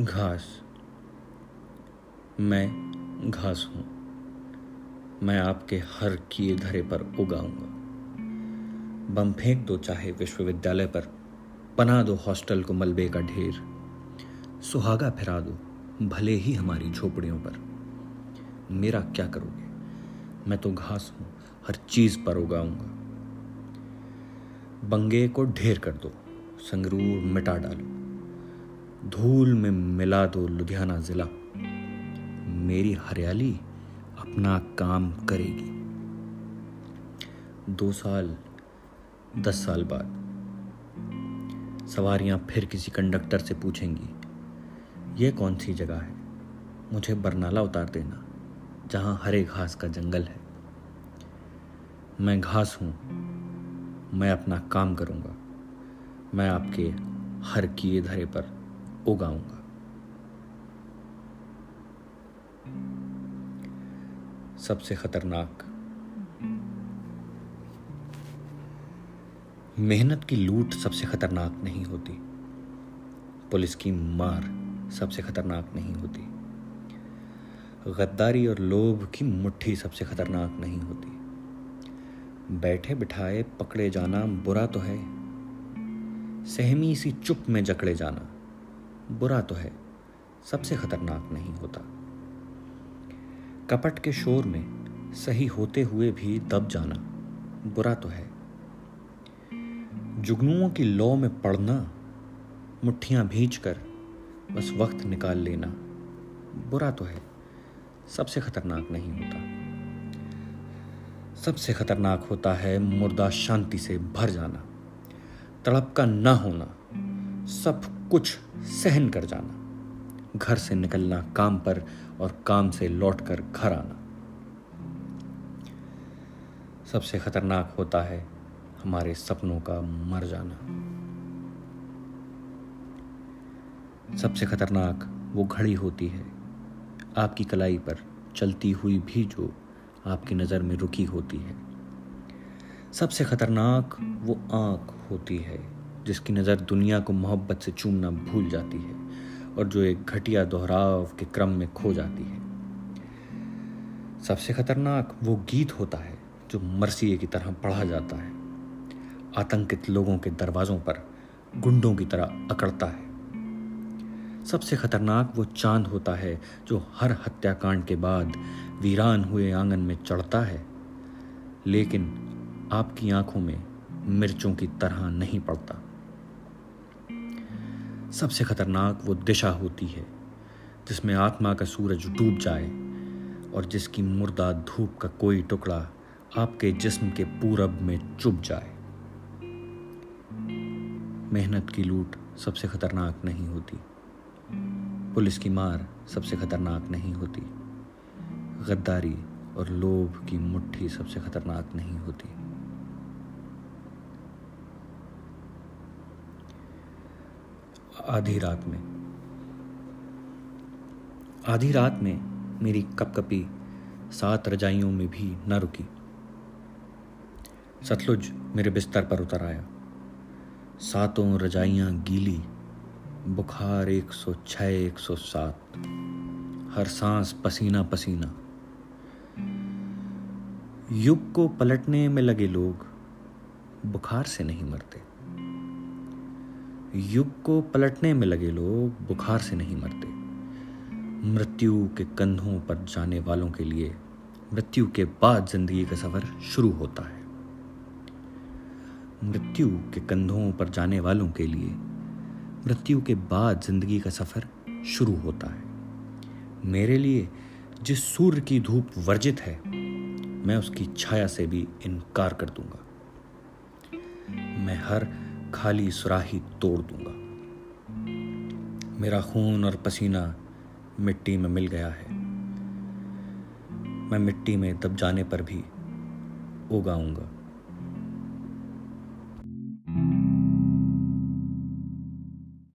घास। मैं घास हूँ। मैं आपके हर किए धरे पर उगाऊँगा। बम फेंक दो चाहे विश्वविद्यालय पर। पना दो हॉस्टल को मलबे का ढेर। सुहागा फिरा दो, भले ही हमारी झोपड़ियों पर। मेरा क्या करोगे? मैं तो घास हूँ, हर चीज़ पर उगाऊँगा। बंगे को ढेर कर दो, संगरूर मिटा डालो। धूल में मिला दो लुधियाना जिला। मेरी हरियाली अपना काम करेगी। दो साल, दस साल बाद। सवारियाँ फिर किसी कंडक्टर से पूछेंगी, ये कौन सी जगह है? मुझे बरनाला उतार देना, जहाँ हरे घास का जंगल है। मैं घास हूँ, मैं अपना काम करूँगा। मैं आपके हर किए धरे पर उगाऊँगा। सबसे खतरनाक। मेहनत की लूट सबसे खतरनाक नहीं होती। पुलिस की मार सबसे खतरनाक नहीं होती। गद्दारी और लोभ की मुट्ठी सबसे खतरनाक नहीं होती। बैठे बिठाए पकड़े जाना बुरा तो है। सहमी सी चुप में जकड़े जाना। बुरा तो है, सबसे खतरनाक नहीं होता। कपट के शोर में सही होते हुए भी दब जाना बुरा तो है। जुगनुओं की लौ में पड़ना, मुट्ठियाँ भींच कर बस वक्त निकाल लेना बुरा तो है, सबसे खतरनाक नहीं होता। सबसे खतरनाक होता है मुर्दा शांति से भर जाना, तड़प का ना होना, सब कुछ सहन कर जाना। घर से निकलना, काम पर और काम से लौटकर घर आना। सबसे खतरनाक होता है हमारे सपनों का मर जाना। सबसे खतरनाक वो घड़ी होती है आपकी कलाई पर चलती हुई भी जो आपकी नज़र में रुकी होती है। सबसे खतरनाक वो आँख होती है जिसकी नज़र दुनिया को मोहब्बत से चूमना भूल जाती है और जो एक घटिया दोहराव के क्रम में खो जाती है। सबसे खतरनाक वो गीत होता है जो मरसिए की तरह पढ़ा जाता है। आतंकित लोगों के दरवाजों पर गुंडों की तरह अकड़ता है। सबसे खतरनाक वो चाँद होता है जो हर हत्याकांड के बाद वीरान हुए आँगन में चढ़ता है, लेकिन आपकी आँखों में मिर्चों की तरह नहीं पड़ता। सबसे खतरनाक वो दिशा होती है, जिसमें आत्मा का सूरज डूब जाए और जिसकी मुर्दा धूप का कोई टुकड़ा आपके जिस्म के पूरब में चुभ जाए। मेहनत की लूट सबसे खतरनाक नहीं होती। पुलिस की मार सबसे खतरनाक नहीं होती। गद्दारी और लोभ की मुट्ठी सबसे खतरनाक नहीं होती। आधी रात में। आधी रात में मेरी कपकपी सात रजाइयों में भी न रुकी। सतलुज मेरे बिस्तर पर उतर आया। सातों रजाइयाँ गीली, बुखार एक सौ छः एक सौ सात। हर सांस पसीना पसीना। युग को पलटने में लगे लोग बुखार से नहीं मरते। युग को पलटने में लगे लोग बुखार से नहीं मरते। मृत्यु के कंधों पर जाने वालों के लिए मृत्यु के बाद ज़िंदगी का सफ़र शुरू होता है। मृत्यु के कंधों पर जाने वालों के लिए मृत्यु के बाद ज़िंदगी का सफ़र शुरू होता है। मेरे लिए जिस सूर्य की धूप वर्जित है, मैं उसकी छाया से भी इनकार कर दूँगा। मैं हर खाली सुराही तोड़ दूँगा। मेरा खून और पसीना मिट्टी में मिल गया है। मैं मिट्टी में दब जाने पर भी उगाऊँगा।